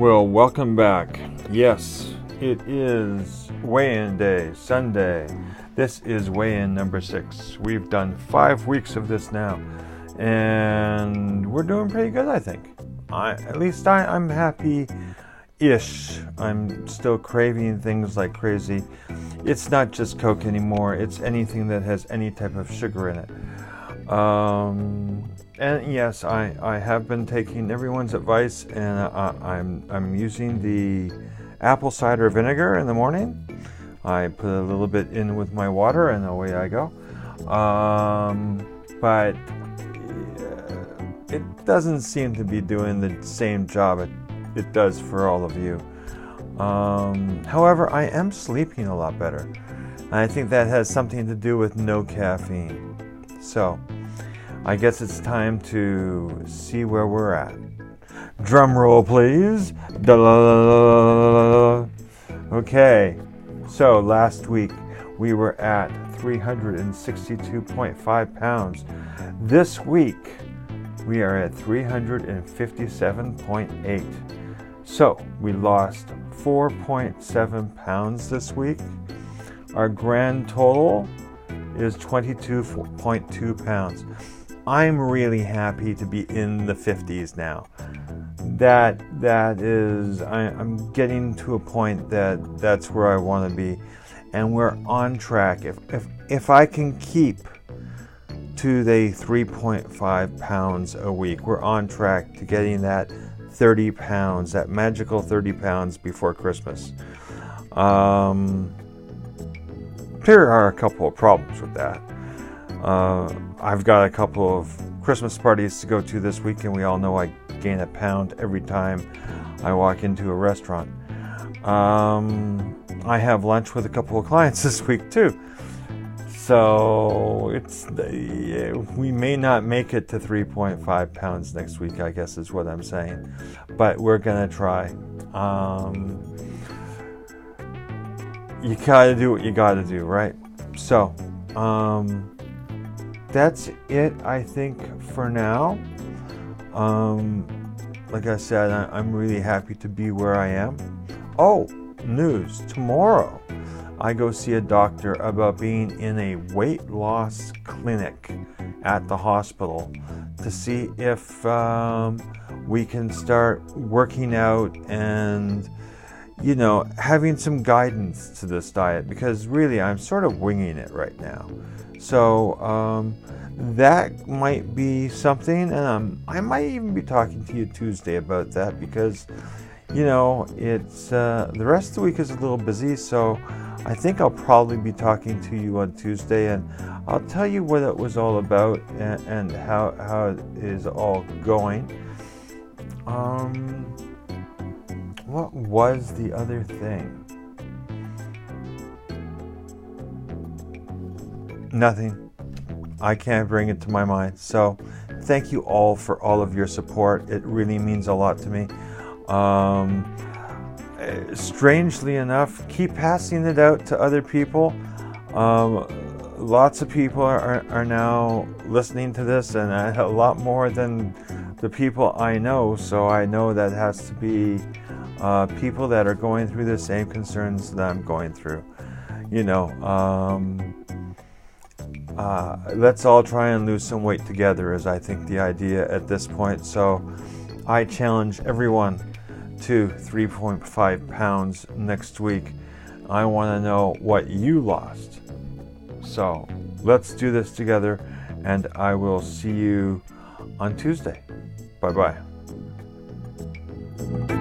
Well, welcome back. Yes, it is weigh in day, Sunday. This is weigh in number six. We've done five weeks of this now, and we're doing pretty good, I think. I, at least I, I'm happy ish. I'm still craving things like crazy. It's not just Coke anymore, it's anything that has any type of sugar in it. Um, and yes, I, I have been taking everyone's advice, and I, I'm I'm using the apple cider vinegar in the morning. I put a little bit in with my water, and away I go. Um, but it doesn't seem to be doing the same job it, it does for all of you. Um, however, I am sleeping a lot better. And I think that has something to do with no caffeine. So, I guess it's time to see where we're at. Drum roll, please. Okay, so last week we were at 362.5 pounds. This week we are at 357.8. So we lost 4.7 pounds this week. Our grand total is 22.2 pounds. I'm really happy to be in the 50s now. That that is I, I'm getting to a point that that's where I want to be, and we're on track. If if if I can keep to the 3.5 pounds a week, we're on track to getting that 30 pounds, that magical 30 pounds before Christmas. Um, there are a couple of problems with that. Uh, I've got a couple of Christmas parties to go to this week, and we all know I gain a pound every time I walk into a restaurant. Um, I have lunch with a couple of clients this week too. So it's we may not make it to 3.5 pounds next week. I guess is what I'm saying, but we're gonna try. Um, you gotta do what you gotta do, right? So, um, that's it, I think, for now. Um, like I said, I, am really happy to be where I am. Oh, news tomorrow. I go see a doctor about being in a weight loss clinic at the hospital to see if um, we can start working out and you know having some guidance to this diet because really I'm sort of winging it right now. So um, that might be something, and um, I might even be talking to you Tuesday about that because, you know, it's uh, the rest of the week is a little busy. So I think I'll probably be talking to you on Tuesday, and I'll tell you what it was all about and, and how how it is all going. Um, what was the other thing? Nothing. I can't bring it to my mind. So, thank you all for all of your support. It really means a lot to me. Um, strangely enough, keep passing it out to other people. Um, lots of people are, are now listening to this, and a lot more than the people I know. So, I know that has to be uh, people that are going through the same concerns that I'm going through. You know, um, uh, let's all try and lose some weight together, is I think the idea at this point. So I challenge everyone to 3.5 pounds next week. I want to know what you lost. So let's do this together, and I will see you on Tuesday. Bye bye.